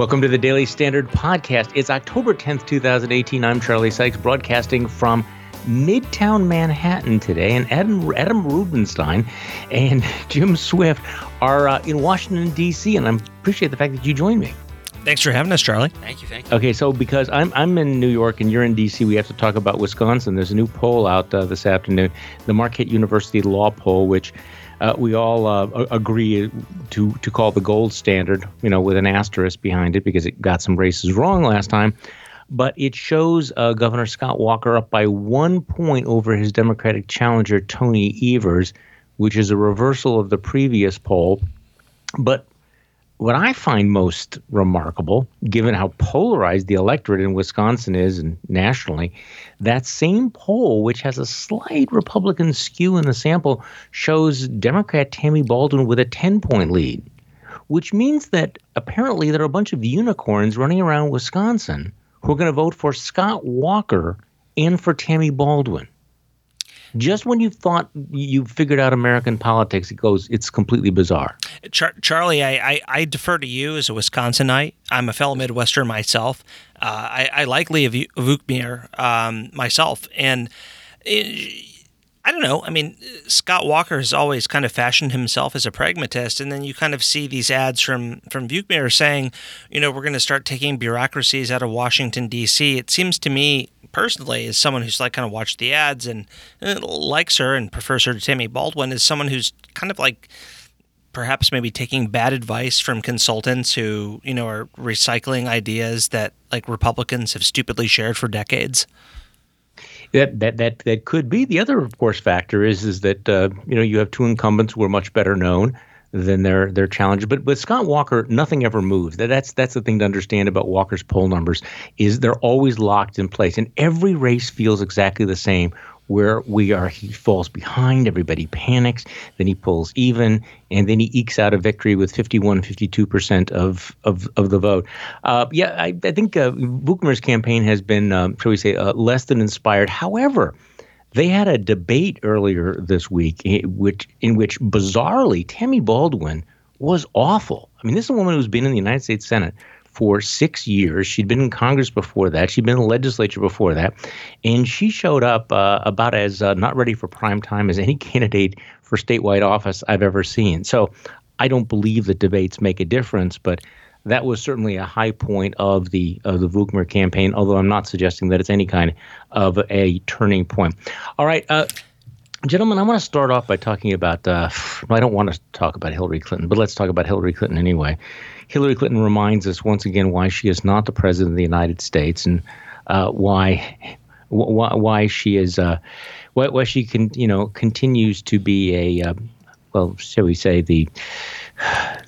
Welcome to the Daily Standard Podcast. It's October 10th, 2018. I'm Charlie Sykes, broadcasting from Midtown Manhattan today. And Adam, Adam Rubenstein and Jim Swift are uh, in Washington, D.C., and I appreciate the fact that you joined me. Thanks for having us, Charlie. Thank you. Thank you. Okay, so because I'm I'm in New York and you're in D.C., we have to talk about Wisconsin. There's a new poll out uh, this afternoon, the Marquette University Law Poll, which uh, we all uh, agree to to call the gold standard, you know, with an asterisk behind it because it got some races wrong last time. But it shows uh, Governor Scott Walker up by one point over his Democratic challenger Tony Evers, which is a reversal of the previous poll. But what I find most remarkable, given how polarized the electorate in Wisconsin is and nationally, that same poll, which has a slight Republican skew in the sample, shows Democrat Tammy Baldwin with a 10 point lead, which means that apparently there are a bunch of unicorns running around Wisconsin who are going to vote for Scott Walker and for Tammy Baldwin just when you thought you figured out American politics, it goes, it's completely bizarre. Char- Charlie, I, I, I, defer to you as a Wisconsinite. I'm a fellow Midwestern myself. Uh, I, I like Leah Vukmir um, myself. And it, I don't know. I mean, Scott Walker has always kind of fashioned himself as a pragmatist, and then you kind of see these ads from from Vukmir saying, you know, we're going to start taking bureaucracies out of Washington D.C. It seems to me personally, as someone who's like kind of watched the ads and, and likes her and prefers her to Tammy Baldwin, is someone who's kind of like perhaps maybe taking bad advice from consultants who you know are recycling ideas that like Republicans have stupidly shared for decades. That that that that could be the other, of course, factor is is that uh, you know you have two incumbents who are much better known than their their challenge. But with Scott Walker, nothing ever moves. That, That's that's the thing to understand about Walker's poll numbers is they're always locked in place, and every race feels exactly the same. Where we are, he falls behind, everybody panics, then he pulls even, and then he ekes out a victory with 51, 52% of, of, of the vote. Uh, yeah, I, I think uh, Vukmir's campaign has been, um, shall we say, uh, less than inspired. However, they had a debate earlier this week, in which, in which bizarrely Tammy Baldwin was awful. I mean, this is a woman who's been in the United States Senate for six years. She'd been in Congress before that. She'd been in the legislature before that. And she showed up uh, about as uh, not ready for prime time as any candidate for statewide office I've ever seen. So I don't believe that debates make a difference, but that was certainly a high point of the of the Vukmir campaign. Although I'm not suggesting that it's any kind of a turning point. All right. Uh, Gentlemen, I want to start off by talking about. Uh, I don't want to talk about Hillary Clinton, but let's talk about Hillary Clinton anyway. Hillary Clinton reminds us once again why she is not the president of the United States and uh, why, why why she is uh, why, why she can you know continues to be a uh, well, shall we say the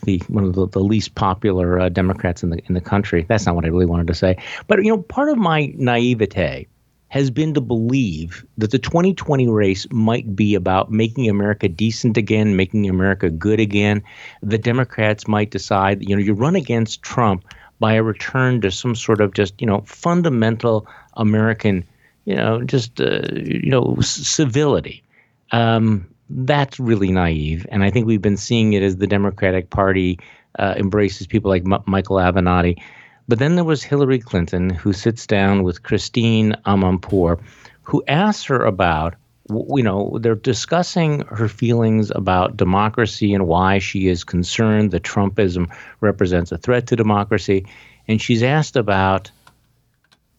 the one of the, the least popular uh, Democrats in the in the country. That's not what I really wanted to say. But you know, part of my naivete has been to believe that the 2020 race might be about making America decent again, making America good again. The Democrats might decide, you know, you run against Trump by a return to some sort of just, you know, fundamental American, you know, just, uh, you know, civility. Um, that's really naive. And I think we've been seeing it as the Democratic Party uh, embraces people like M- Michael Avenatti. But then there was Hillary Clinton, who sits down with Christine Amanpour, who asks her about, you know, they're discussing her feelings about democracy and why she is concerned that Trumpism represents a threat to democracy. And she's asked about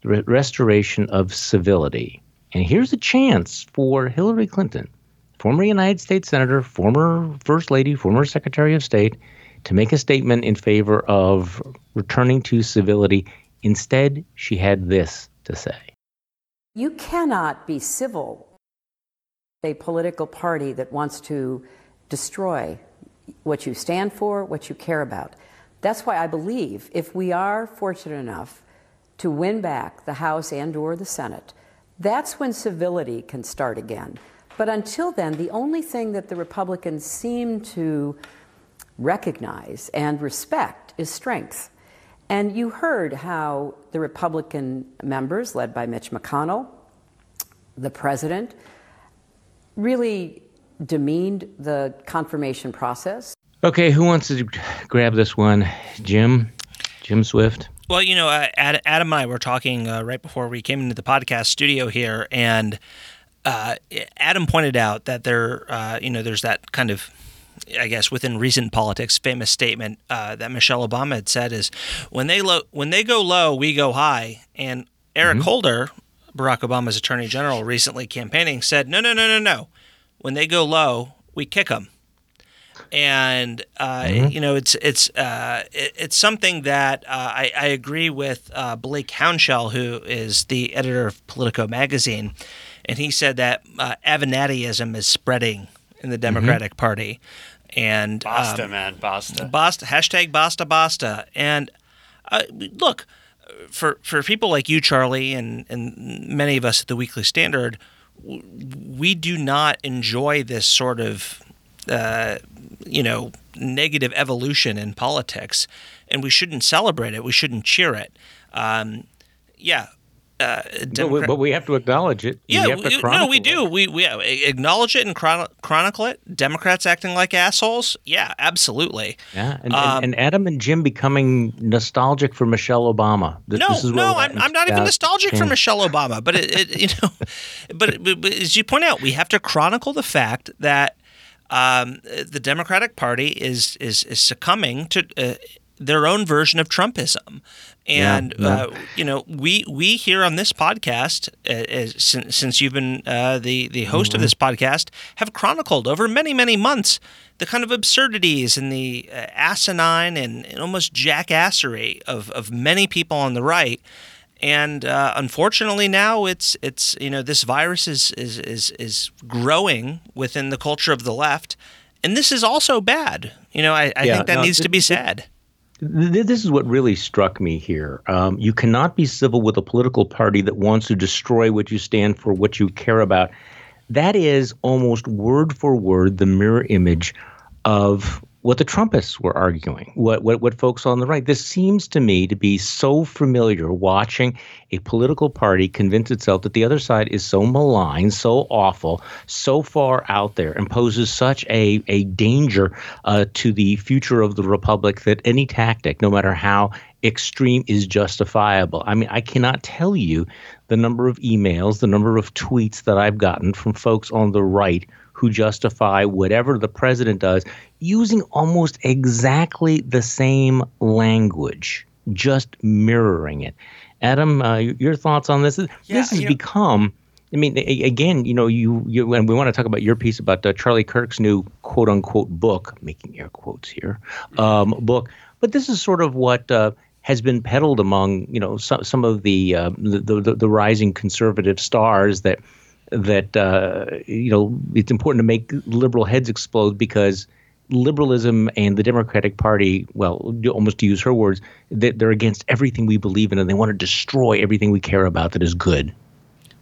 the restoration of civility. And here's a chance for Hillary Clinton former United States Senator, former First Lady, former Secretary of State, to make a statement in favor of returning to civility. Instead, she had this to say You cannot be civil, a political party that wants to destroy what you stand for, what you care about. That's why I believe if we are fortunate enough to win back the House and or the Senate, that's when civility can start again. But until then, the only thing that the Republicans seem to recognize and respect is strength. And you heard how the Republican members, led by Mitch McConnell, the president, really demeaned the confirmation process. Okay, who wants to grab this one? Jim? Jim Swift. Well, you know, uh, Adam and I were talking uh, right before we came into the podcast studio here, and uh, Adam pointed out that there, uh, you know, there's that kind of I guess within recent politics, famous statement uh, that Michelle Obama had said is, "When they low, when they go low, we go high." And Eric mm-hmm. Holder, Barack Obama's Attorney General, recently campaigning, said, "No, no, no, no, no. When they go low, we kick them." And uh, mm-hmm. you know, it's it's uh, it, it's something that uh, I, I, agree with uh, Blake Hounshell, who is the editor of Politico magazine, and he said that uh, Avenattiism is spreading in the mm-hmm. Democratic mm-hmm. Party. And Basta, um, man, Basta. Basta, hashtag Basta, Basta. And uh, look, for, for people like you, Charlie, and, and many of us at the Weekly Standard, we do not enjoy this sort of, uh, you know, negative evolution in politics, and we shouldn't celebrate it. We shouldn't cheer it. Um, yeah, uh, but, we, but, we, have to acknowledge it. Yeah, we, no, we do. We, we acknowledge it and chron- chronicle it. Democrats acting like assholes. Yeah, absolutely. Yeah, and, um, and, and, Adam and Jim becoming nostalgic for Michelle Obama. This, no, this no, I'm, I'm, not even nostalgic for Michelle Obama. But it, it you know, but, but, but, as you point out, we have to chronicle the fact that um, the Democratic Party is is, is succumbing to. Uh, their own version of Trumpism. And yeah, yeah. Uh, you know, we we here on this podcast, uh, since, since, you've been uh, the the host mm-hmm. of this podcast, have chronicled over many many months the kind of absurdities and the uh, asinine and, and, almost jackassery of of many people on the right. And uh, unfortunately, now it's it's you know this virus is is is is growing within the culture of the left, and this is also bad. You know, I, I yeah, think that no, needs to be said this is what really struck me here. Um, you cannot be civil with a political party that wants to destroy what you stand for, what you care about. That is almost word for word the mirror image of what the Trumpists were arguing, what, what, what folks on the right. This seems to me to be so familiar watching a political party convince itself that the other side is so malign, so awful, so far out there, and poses such a, a danger uh, to the future of the republic that any tactic, no matter how extreme, is justifiable. I mean, I cannot tell you the number of emails, the number of tweets that I've gotten from folks on the right who justify whatever the president does using almost exactly the same language, just mirroring it. Adam, uh, your thoughts on this? Yeah, this has become. I mean, again, you know, you, you and we want to talk about your piece about uh, Charlie Kirk's new quote unquote book, making air quotes here, um, book. But this is sort of what uh, has been peddled among, you know, some some of the, uh, the, the the rising conservative stars that that uh, you know it's important to make liberal heads explode because liberalism and the Democratic Party, well, almost to use her words, that they're against everything we believe in and they want to destroy everything we care about that is good.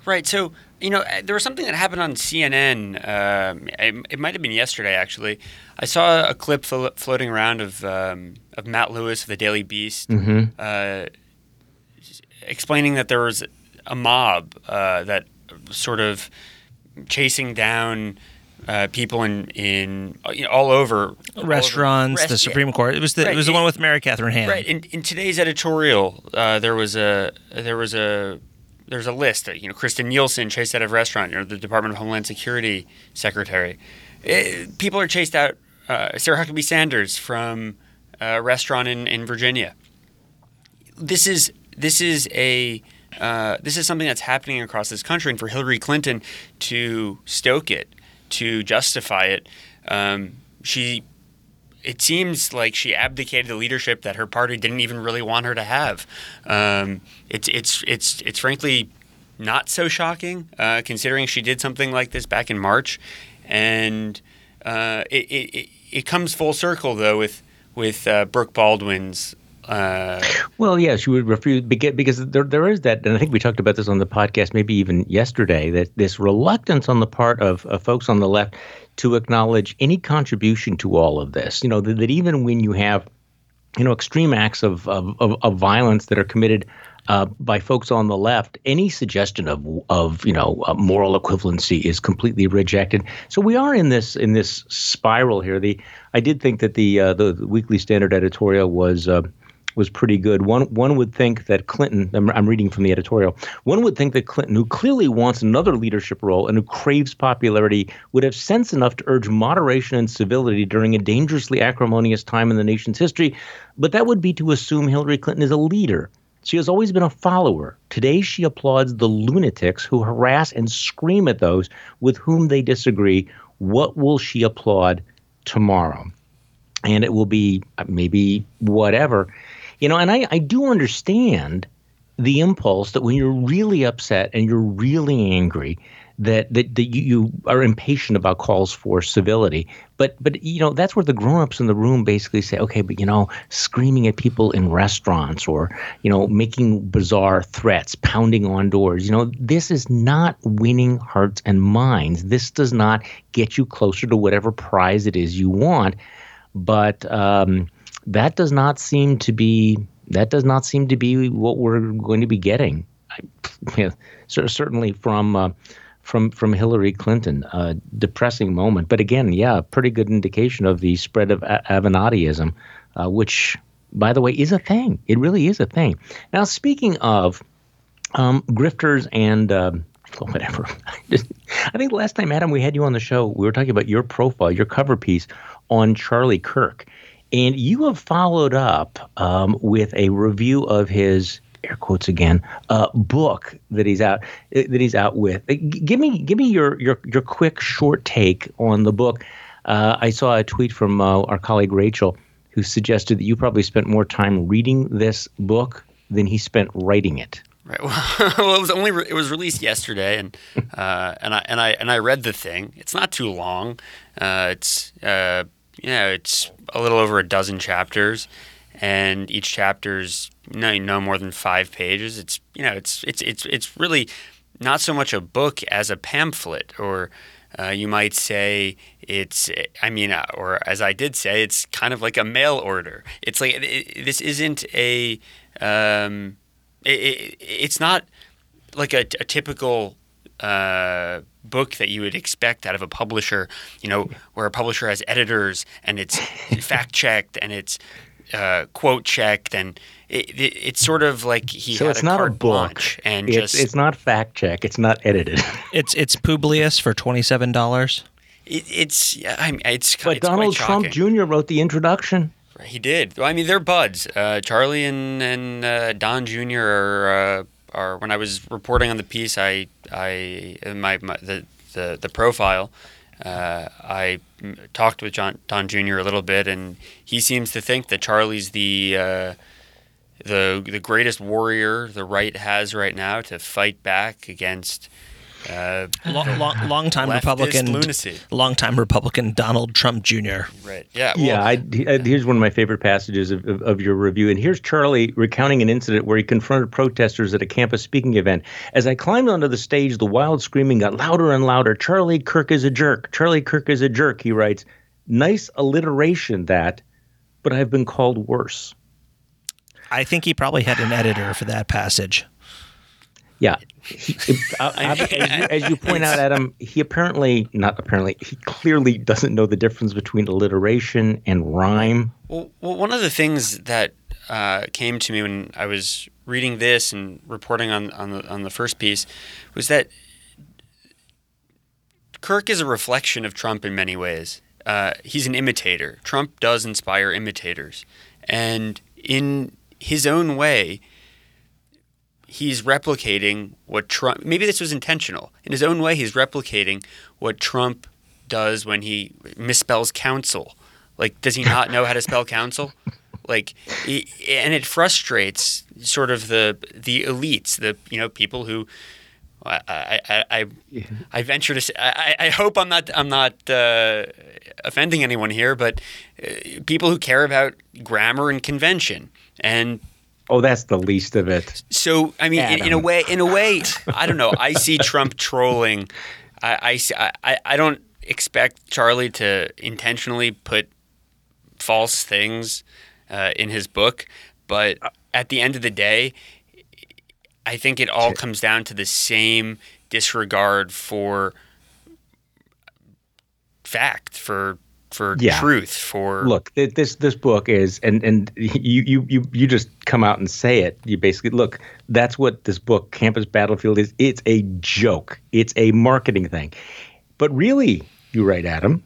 Right. So, you know, there was something that happened on CNN. Um, it, it, might have been yesterday, actually. I saw a clip flo- floating around of um, of Matt Lewis of the Daily Beast mm-hmm. uh, explaining that there was a mob uh, that sort of chasing down uh, people in in you know, all over restaurants, all over, the Supreme yeah. Court. It was the right. it was the one with Mary Catherine Ham. Right. In, in today's editorial, uh, there was a there was a there's a list. You know, Kirstjen Nielsen chased out of restaurant. You know, the Department of Homeland Security secretary. It, eh, people are chased out. Uh, Sarah Huckabee Sanders from a restaurant in, in Virginia. This is this is a uh, this is something that's happening across this country, and for Hillary Clinton to stoke it, to justify it, um, she it seems like she abdicated the leadership that her party didn't even really want her to have. Um, it's it's it's it's frankly not so shocking, uh, considering she did something like this back in March, and uh, it, it, it comes full circle though with with uh, Brooke Baldwin's uh, well, yes, she would refuse because there there is that, and I think we talked about this on the podcast, maybe even yesterday, that this reluctance on the part of, of folks on the left to acknowledge any contribution to all of this. You know that, that even when you have, you know, extreme acts of of, of, of violence that are committed uh, by folks on the left, any suggestion of of you know moral equivalency is completely rejected. So we are in this in this spiral here. The I did think that the uh, the, the Weekly Standard editorial was. Was pretty good. One one would think that Clinton. I'm, I'm, reading from the editorial. One would think that Clinton, who clearly wants another leadership role and who craves popularity, would have sense enough to urge moderation and civility during a dangerously acrimonious time in the nation's history. But that would be to assume Hillary Clinton is a leader. She has always been a follower. Today, she applauds the lunatics who harass and scream at those with whom they disagree. What will she applaud tomorrow? And it will be uh, maybe whatever. You know, and I, I do understand the impulse that when you're really upset and you're really angry, that that, that you, you are impatient about calls for civility. But but you know that's where the grown-ups in the room basically say, okay, but you know, screaming at people in restaurants or you know making bizarre threats, pounding on doors. You know, this is not winning hearts and minds. This does not get you closer to whatever prize it is you want. But um, that does not seem to be that does not seem to be what we're going to be getting. I, certainly from uh, from from Hillary Clinton, a depressing moment. But again, yeah, pretty good indication of the spread of a- Avenattiism, uh, which, by the way, is a thing. It really is a thing. Now, speaking of um, grifters and um, whatever. I think last time, Adam, we had you on the show, we were talking about your profile, your cover piece on Charlie Kirk. And you have followed up um, with a review of his air quotes again uh, book that he's out uh, that he's out with. Uh, give me give me your your your quick short take on the book. Uh, I saw a tweet from uh, our colleague Rachel who suggested that you probably spent more time reading this book than he spent writing it. Right. Well, it was only re- it was released yesterday, and uh, and I and I and I read the thing. It's not too long. it's you know, it's a little over a dozen chapters, and each chapter's no no more than five pages. It's you know, it's it's it's it's really not so much a book as a pamphlet, or uh, you might say it's. I mean, uh, or as I did say, it's kind of like a mail order. It's like it, this isn't a. Um, it, it, it's not like a, a typical uh, book that you would expect out of a publisher, you know, where a publisher has editors and it's fact checked and it's uh, quote checked and it, it, it's sort of like he so had it's a not a book and it's, just it's not fact check it's not edited it's it's Publius for twenty seven dollars. It, it's yeah, I mean, it's but it's Donald quite Trump. Jr. wrote the introduction He did. Well, I mean, they're buds. Uh, Charlie and and uh, Don Jr. are are. When I was reporting on the piece, I I my, my the, the the profile. Uh, I talked with John Don Jr. a little bit, and he seems to think that Charlie's the uh, the the greatest warrior the right has right now to fight back against uh, Long, long, long time Republican, lunacy. long time Republican Donald Trump Jr. Right. Yeah. well, yeah, I, I- here's one of my favorite passages of, of, of your review. And here's Charlie recounting an incident where he confronted protesters at a campus speaking event. As I climbed onto the stage, the wild screaming got louder and louder. Charlie Kirk is a jerk. Charlie Kirk is a jerk, he writes. Nice alliteration, that, but I've been called worse. I think he probably had an editor for that passage. Yeah. He, uh, as, you, as you point out, Adam, he apparently, not apparently, he clearly doesn't know the difference between alliteration and rhyme. Well, well one of the things that uh, came to me when I was reading this and reporting on, on the on the first piece was that Kirk is a reflection of Trump in many ways. Uh, he's an imitator. Trump does inspire imitators, and in his own way, he's replicating what Trump. Maybe this was intentional. In his own way, he's replicating what Trump does when he misspells council. Like, does he not know how to spell council? Like, he, and it frustrates sort of the the elites, the you know people who. I I, I, I venture to say I, I hope I'm not I'm not uh, offending anyone here, but uh, people who care about grammar and convention and Oh, that's the least of it. so I mean, in, in a way, in a way, I don't know. I see Trump trolling. I, I, see- I, I don't expect Charlie to intentionally put false things uh, in his book, but at the end of the day, I think it all comes down to the same disregard for fact, for for Yeah. truth for look this this book is and and you you you you just come out and say it. You basically look that's what this book campus battlefield is. It's a joke. It's a marketing thing. But really you write adam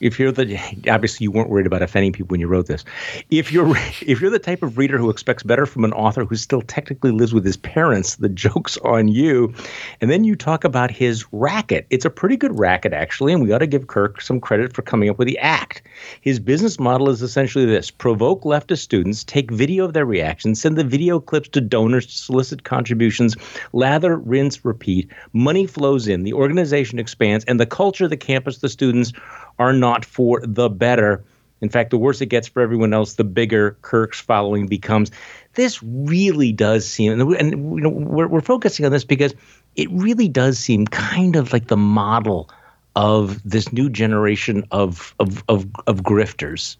if you're the obviously you weren't worried about offending people when you wrote this. If you're if you're the type of reader who expects better from an author who still technically lives with his parents the joke's on you. And then you talk about his racket. It's a pretty good racket actually and we ought to give kirk some credit for coming up with the act. His business model is essentially this. Provoke leftist students take video of their reactions send the video clips to donors to solicit contributions lather rinse repeat. Money flows in the organization expands and the culture the campus the students are not for the better. In fact, the worse it gets for everyone else, the bigger Kirk's following becomes. This really does seem, and, and you know, we're, we're focusing on this because it really does seem kind of like the model of this new generation of of of, of grifters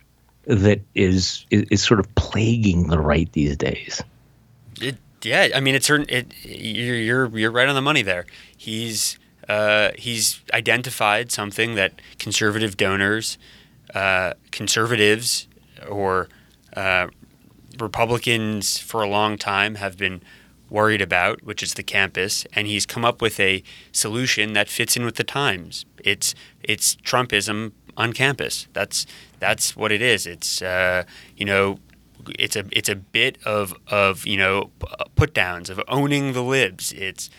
that is, is is sort of plaguing the right these days. It, yeah, I mean, it's certain. It, you're you're you're right on the money there. He's uh, he's identified something that conservative donors, uh, conservatives, or uh, Republicans for a long time have been worried about, which is the campus, and he's come up with a solution that fits in with the times. It's it's Trumpism on campus. That's that's what it is. It's uh, you know it's a it's a bit of of you know put downs of owning the libs. It's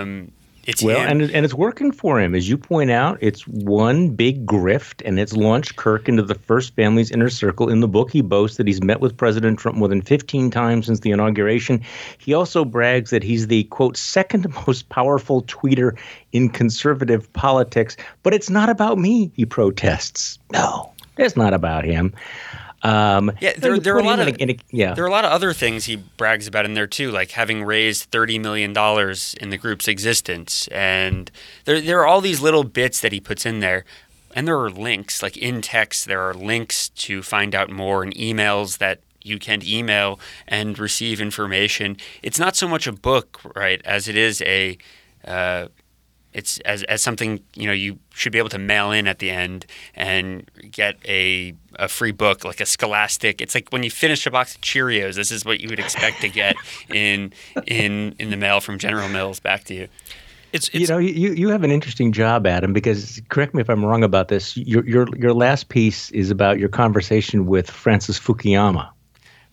um, it's Well, him. and it- and it's working for him, as you point out. It's one big grift, and it's launched Kirk into the first family's inner circle. In the book, he boasts that he's met with President Trump more than 15 times since the inauguration. He also brags that he's the quote second most powerful tweeter in conservative politics. But it's not about me, he protests. No, it's not about him. Um, Yeah, there- there are a lot of- a- a- yeah. There are a lot of other things he brags about in there too, like having raised thirty million dollars in the group's existence, and there there are all these little bits that he puts in there, and there are links, like in text, there are links to find out more, and emails that you can email and receive information. It's not so much a book, right, as it is a uh, it's as, as something you know you should be able to mail in at the end and get a, a free book like a scholastic it's like when you finish a box of cheerios this is what you would expect to get in in in the mail from general mills back to you It's, you know, you, you have an interesting job, Adam, because correct me if I'm wrong about this. Your your your last piece is about your conversation with Francis Fukuyama.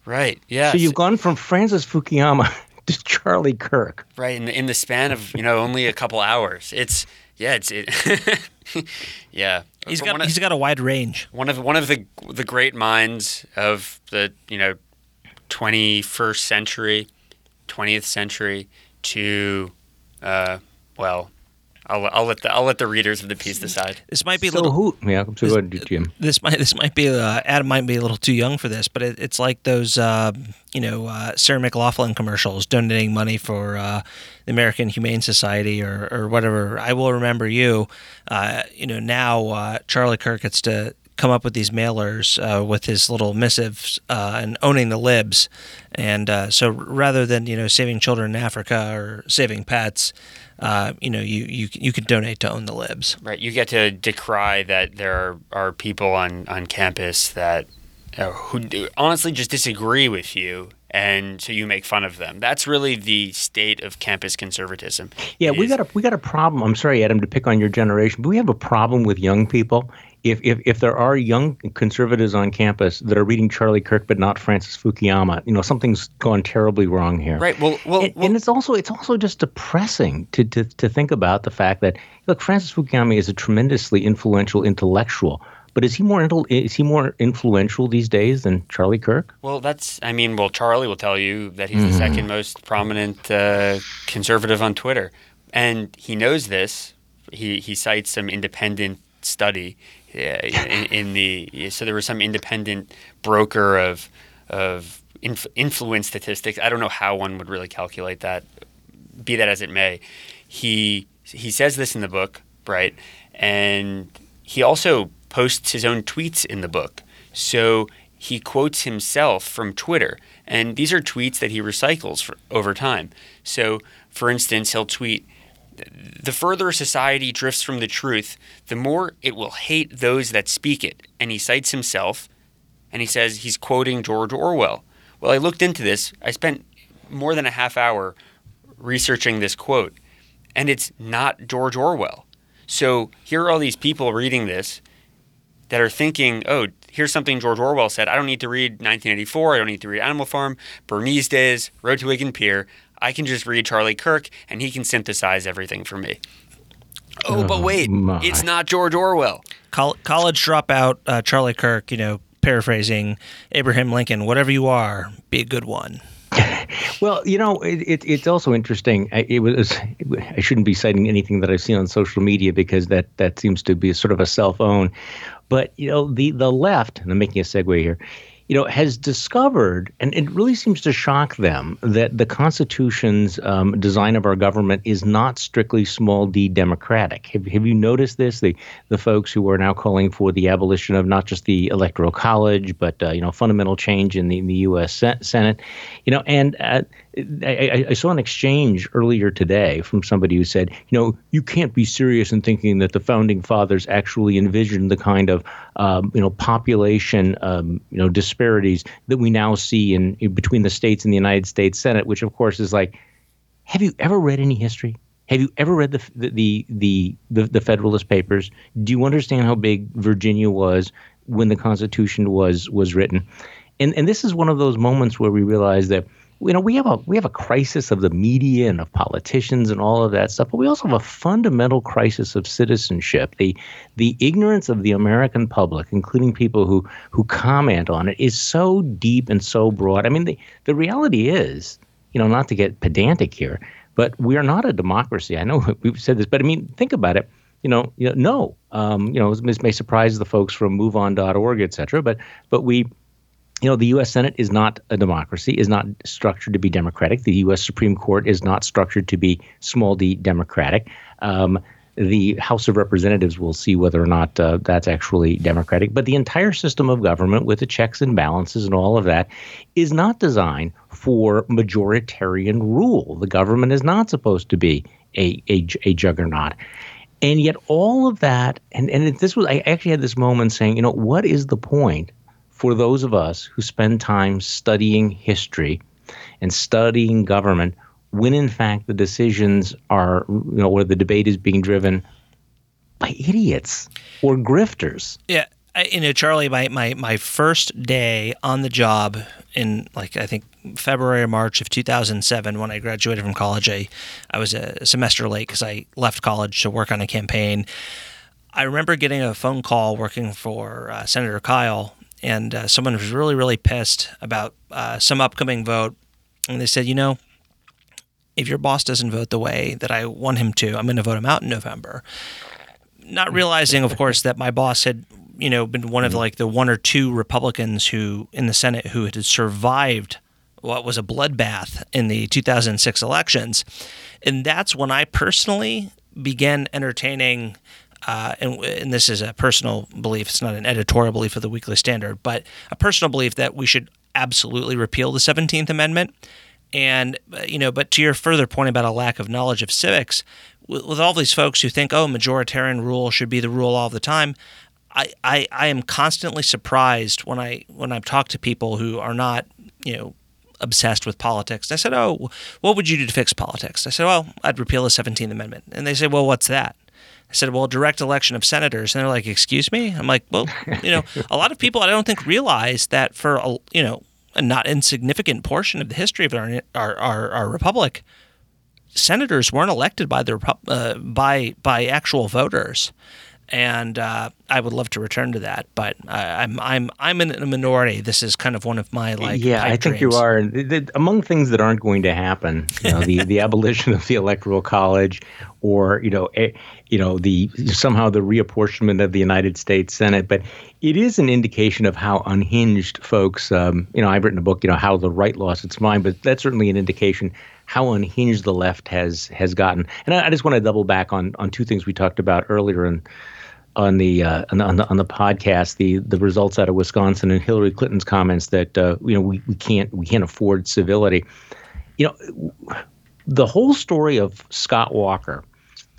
right yeah So you've gone from Francis Fukuyama to Charlie Kirk. right in the, in the span of you know only a couple hours it's yeah it's it yeah he's But got of- he's got a wide range. one of one of the the great minds of the you know 21st century 20th century to uh, well I'll, I'll let the I'll let the readers of the piece decide This might be a So little. who? Yeah, so go ahead, Jim. This might this might be uh, Adam might be a little too young for this, but it, it's like those uh, you know uh, Sarah McLachlan commercials donating money for uh, the American Humane Society or, or whatever. I will remember you. Uh, you know now uh, Charlie Kirk gets to come up with these mailers uh, with his little missives uh, and owning the libs, and uh, so rather than you know saving children in Africa or saving pets. Uh, you know, you, you you can donate to own the libs. right you get to decry that there are, are people on on campus that uh, who do, honestly just disagree with you and so you make fun of them that's really the state of campus conservatism Yeah, It we is- got a we got a problem. I'm sorry, Adam, to pick on your generation, but we have a problem with young people. If if if there are young conservatives on campus that are reading Charlie Kirk but not Francis Fukuyama, you know something's gone terribly wrong here. right well well, and, well and it's also it's also just depressing to, to to think about the fact that look, Francis Fukuyama is a tremendously influential intellectual, but is he more intel- is he more influential these days than Charlie Kirk? Well, that's, I mean, well, Charlie will tell you that he's the second most prominent uh, conservative on Twitter. And he knows this. He, he cites some independent study in, in the, so there was some independent broker of, of inf- influence statistics. I don't know how one would really calculate that, be that as it may. He, he says this in the book, right? And he also posts his own tweets in the book. So he quotes himself from Twitter. And these are tweets that he recycles for, over time. So, for instance, he'll tweet, The further society drifts from the truth, the more it will hate those that speak it. And he cites himself and he says he's quoting George Orwell. Well, I looked into this. I spent more than a half hour researching this quote, and it's not George Orwell. So here are all these people reading this that are thinking, oh, here's something George Orwell said. I don't need to read 1984. I don't need to read Animal Farm, Burmese Days, Road to Wigan Pier. I can just read Charlie Kirk, and he can synthesize everything for me. Oh, but wait, my. it's not George Orwell. Col- college dropout uh, Charlie Kirk, you know, paraphrasing Abraham Lincoln, whatever you are, be a good one. Well, you know, it, it, it's also interesting. I, it was I shouldn't be citing anything that I've seen on social media because that that seems to be sort of a self own. But you know, the the left, and I'm making a segue here, you know, has discovered, and it really seems to shock them that the Constitution's um, design of our government is not strictly small d democratic. Have, have you noticed this? The the folks who are now calling for the abolition of not just the electoral college, but uh, you know, fundamental change in the, in the U.S. Senate, you know, and uh, I, I, saw an exchange earlier today from somebody who said, you know, you can't be serious in thinking that the founding fathers actually envisioned the kind of, um, you know, population, um, you know, disparities that we now see in, in between the states and the United States Senate, which of course is like, have you ever read any history? Have you ever read the the the the, the Federalist Papers? Do you understand how big Virginia was when the Constitution was was written? And and this is one of those moments where we realize that you know we have a we have a crisis of the media and of politicians and all of that stuff but we also have a fundamental crisis of citizenship. The the ignorance of the american public including people who who comment on it is so deep and so broad. I mean the the reality is you know not to get pedantic here but we are not a democracy. I know we've said this but i mean think about it. You know, you know no, um, you know, this may surprise the folks from MoveOn.org, et cetera, but but we you know, the U.S. Senate is not a democracy, is not structured to be democratic. The U.S. Supreme Court is not structured to be small d democratic. Um, the House of Representatives will see whether or not uh, that's actually democratic. But the entire system of government, with the checks and balances and all of that, is not designed for majoritarian rule. The government is not supposed to be a, a, a juggernaut. And yet, all of that, and, and this was, I actually had this moment saying, you know, what is the point for those of us who spend time studying history and studying government when in fact the decisions are, you know, where the debate is being driven by idiots or grifters. Yeah. I, you know, Charlie, my, my, my first day on the job in like, I think February or March of 2007, when I graduated from college, I, I was a semester late because I left college to work on a campaign. I remember getting a phone call working for uh, Senator Kyl and uh, someone was really, really pissed about uh, some upcoming vote. And they said, you know, if your boss doesn't vote the way that I want him to, I'm going to vote him out in November. Not realizing, of course, that my boss had, you know, been one of like the one or two Republicans who in the Senate who had survived what was a bloodbath in the 2006 elections. And that's when I personally began entertaining uh, and, and, this is a personal belief, it's not an editorial belief of the Weekly Standard, but a personal belief that we should absolutely repeal the 17th Amendment. And, uh, you know, but to your further point about a lack of knowledge of civics, with, with all these folks who think, oh, majoritarian rule should be the rule all the time, I, I, I am constantly surprised when I when I talk to people who are not, you know, obsessed with politics. I said, "Oh, what would you do to fix politics?" I said, "Well, I'd repeal the 17th Amendment." And they say, "Well, what's that?" I said, well, direct election of senators. And they're like, excuse me? I'm like, well, you know, a lot of people I don't think realize that for, a, you know, a not insignificant portion of the history of our, our, our, our republic, senators weren't elected by the uh, by by actual voters and uh, I would love to return to that, but I, am I'm I'm in a minority. This is kind of one of my like. Yeah, I think dreams. you are. The, the, among things that aren't going to happen, you know, the the abolition of the electoral college, or you know, a, you know, the somehow the reapportionment of the United States Senate, but it is an indication of how unhinged folks. Um, you know, I've written a book, you know, how the right lost its mind, but that's certainly an indication how unhinged the left has has gotten. And I, I just want to double back on on two things we talked about earlier and on the, uh, on the on the podcast the the results out of Wisconsin and Hillary Clinton's comments that uh, you know we, we can't we can't afford civility. You know, the whole story of Scott Walker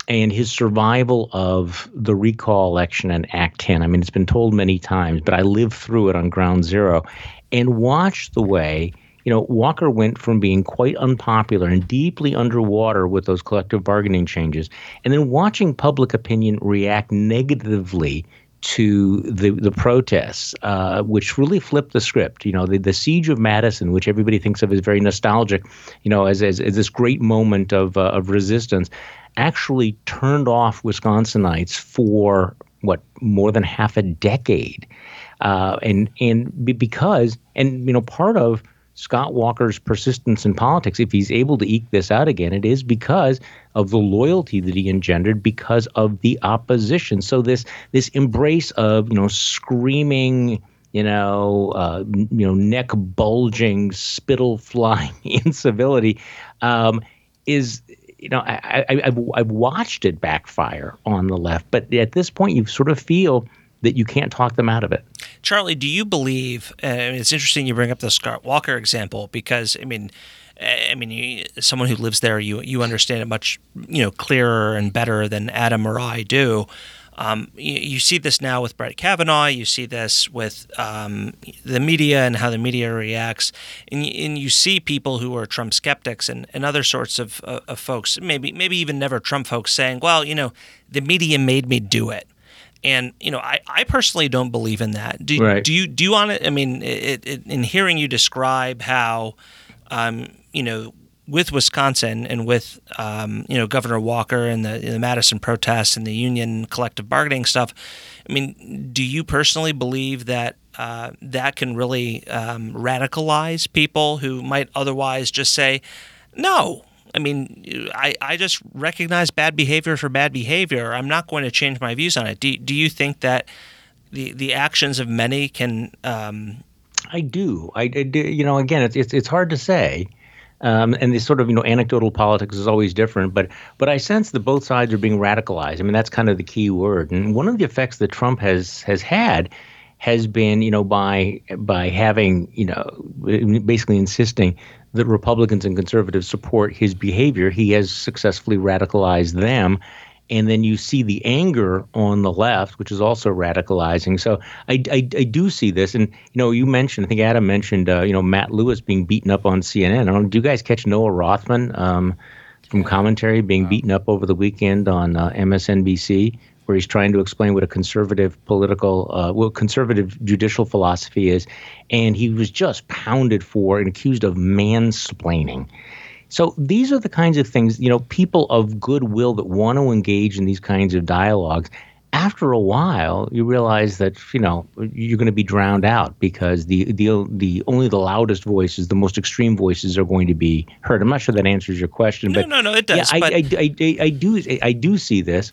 and his survival of the recall election and Act 10. I mean, it's been told many times, but I lived through it on ground zero and watched the way you know, Walker went from being quite unpopular and deeply underwater with those collective bargaining changes, and then watching public opinion react negatively to the the protests, uh, which really flipped the script. You know, the, the siege of Madison, which everybody thinks of as very nostalgic, you know, as as, as this great moment of uh, of resistance, actually turned off Wisconsinites for what more than half a decade, uh, and and because and you know part of Scott Walker's persistence in politics, if he's able to eke this out again, it is because of the loyalty that he engendered because of the opposition. So this this embrace of you know screaming, you know, uh, you know, neck bulging, spittle flying incivility um, is you know I, I, I've I've watched it backfire on the left, but at this point you sort of feel that you can't talk them out of it. Charlie, do you believe? Uh, it's interesting you bring up the Scott Walker example because I mean, I mean, you, someone who lives there, you you understand it much you know clearer and better than Adam or I do. Um, you, you, see this now with Brett Kavanaugh. You see this with um, the media and how the media reacts, and, and you see people who are Trump skeptics and, and other sorts of, uh, of folks, maybe maybe even never Trump folks, saying, "Well, you know, the media made me do it." And you know, I, I personally don't believe in that. Do, right. do you do you want to? I mean, it, it, in hearing you describe how, um, you know, with Wisconsin and with um, you know Governor Walker and the, the Madison protests and the union collective bargaining stuff, I mean, do you personally believe that uh, that can really um, radicalize people who might otherwise just say, "No, I mean, I, I just recognize bad behavior for bad behavior. I'm not going to change my views on it. Do, do you think that the, the actions of many can. Um, I do. I, I do. You know, again, it's, it's, it's hard to say. Um, and this sort of you know anecdotal politics is always different, but but I sense that both sides are being radicalized. I mean that's kind of the key word. And one of the effects that Trump has has had has been you know by by having you know basically insisting that Republicans and conservatives support his behavior, he has successfully radicalized them. And then you see the anger on the left, which is also radicalizing. So I, I, I do see this. And, you know, you mentioned, I think Adam mentioned, uh, you know, Matt Lewis being beaten up on CNN. I don't know, do you guys catch Noah Rothman um, from commentary being beaten up over the weekend on uh, MSNBC? Where he's trying to explain what a conservative political, uh, what conservative judicial philosophy is, and he was just pounded for and accused of mansplaining. So these are the kinds of things, you know, people of goodwill that want to engage in these kinds of dialogues. After a while, you realize that you know you're going to be drowned out because the the the only the loudest voices, the most extreme voices, are going to be heard. I'm not sure that answers your question, no, but no, no, it does. Yeah, I, I, I, I, I do I do see this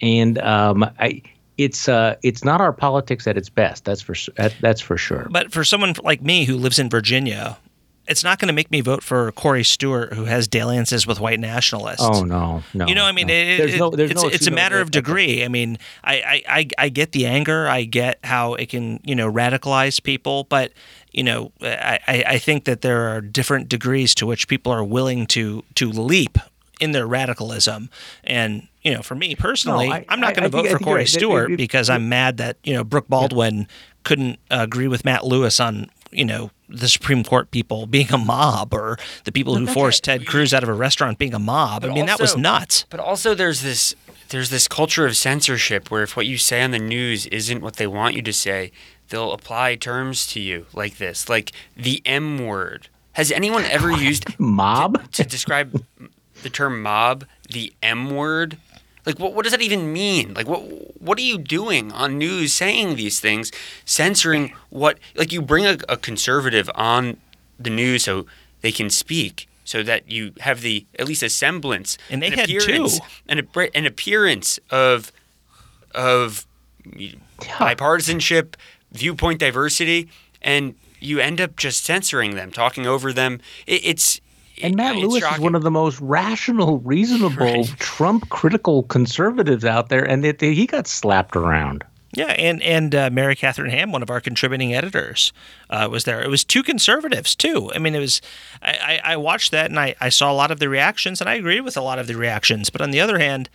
and um, I, it's uh, it's not our politics at its best. That's for that, that's for sure. But for someone like me who lives in Virginia, it's not going to make me vote for Corey Stewart, who has dalliances with white nationalists. Oh no, no. You know, I mean, no. It, there's no, there's it's, no, it's a matter of degree. I mean, I, I, I get the anger. I get how it can, you know, radicalize people, but you know, I, I think that there are different degrees to which people are willing to to leap in their radicalism. And you know, for me personally, no, I, am not going to vote for Corey Stewart it, it, because I'm mad that you know Brooke Baldwin yeah. couldn't uh, agree with Matt Lewis on you know the Supreme Court people being a mob or the people who forced Ted Cruz out of a restaurant being a mob. But I mean, also, that was nuts. But also, there's this there's this culture of censorship where if what you say on the news isn't what they want you to say, they'll apply terms to you like this, like the M word. Has anyone ever used mob to, to describe the term mob the M word? Like, what, what does that even mean? Like, what what are you doing on news saying these things, censoring what? Like, you bring a, a conservative on the news so they can speak, so that you have the at least a semblance, and they an had appearance, two. an, an appearance of of yeah. bipartisanship, viewpoint diversity, and you end up just censoring them, talking over them. It, it's and Matt Lewis shocking. is one of the most rational, reasonable, right. Trump critical conservatives out there, and it, he got slapped around. Yeah, and and uh, Mary Catherine Ham, one of our contributing editors, uh, was there. It was two conservatives too. I mean, it was. I, I, I watched that and I, I saw a lot of the reactions, and I agreed with a lot of the reactions. But on the other hand,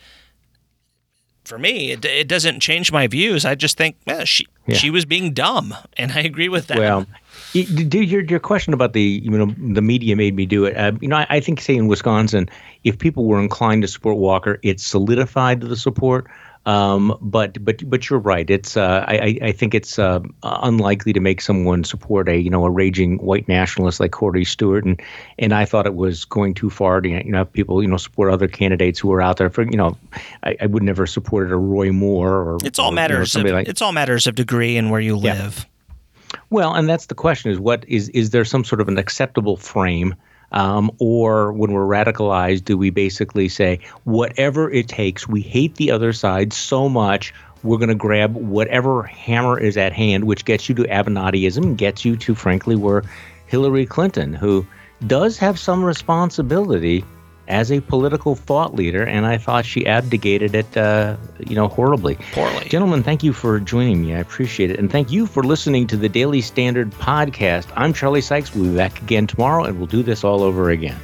for me, it, it doesn't change my views. I just think well, she Yeah. she was being dumb, and I agree with that. Well, y- d- your your question about the you know the media made me do it. Uh, you know, I, I think say in Wisconsin, if people were inclined to support Walker, it solidified the support. Um, but but but you're right. It's uh, I I- think it's uh, unlikely to make someone support a you know a raging white nationalist like Corey Stewart, and and I thought it was going too far to you know have people you know support other candidates who are out there. For you know, I, I would never support a Roy Moore or it's all or, you know, matters. of, like it's all matters of degree and where you Yeah. Well, and that's the question: is what is is there some sort of an acceptable frame, um, or when we're radicalized, do we basically say whatever it takes? We hate the other side so much. We're going to grab whatever hammer is at hand, which gets you to Avenattism, gets you to, frankly, where Hillary Clinton, who does have some responsibility as a political thought leader, and I thought she abdicated it, uh, you know, horribly. Poorly. Gentlemen, thank you for joining me. I appreciate it. And thank you for listening to the Daily Standard podcast. I'm Charlie Sykes. We'll be back again tomorrow, and we'll do this all over again.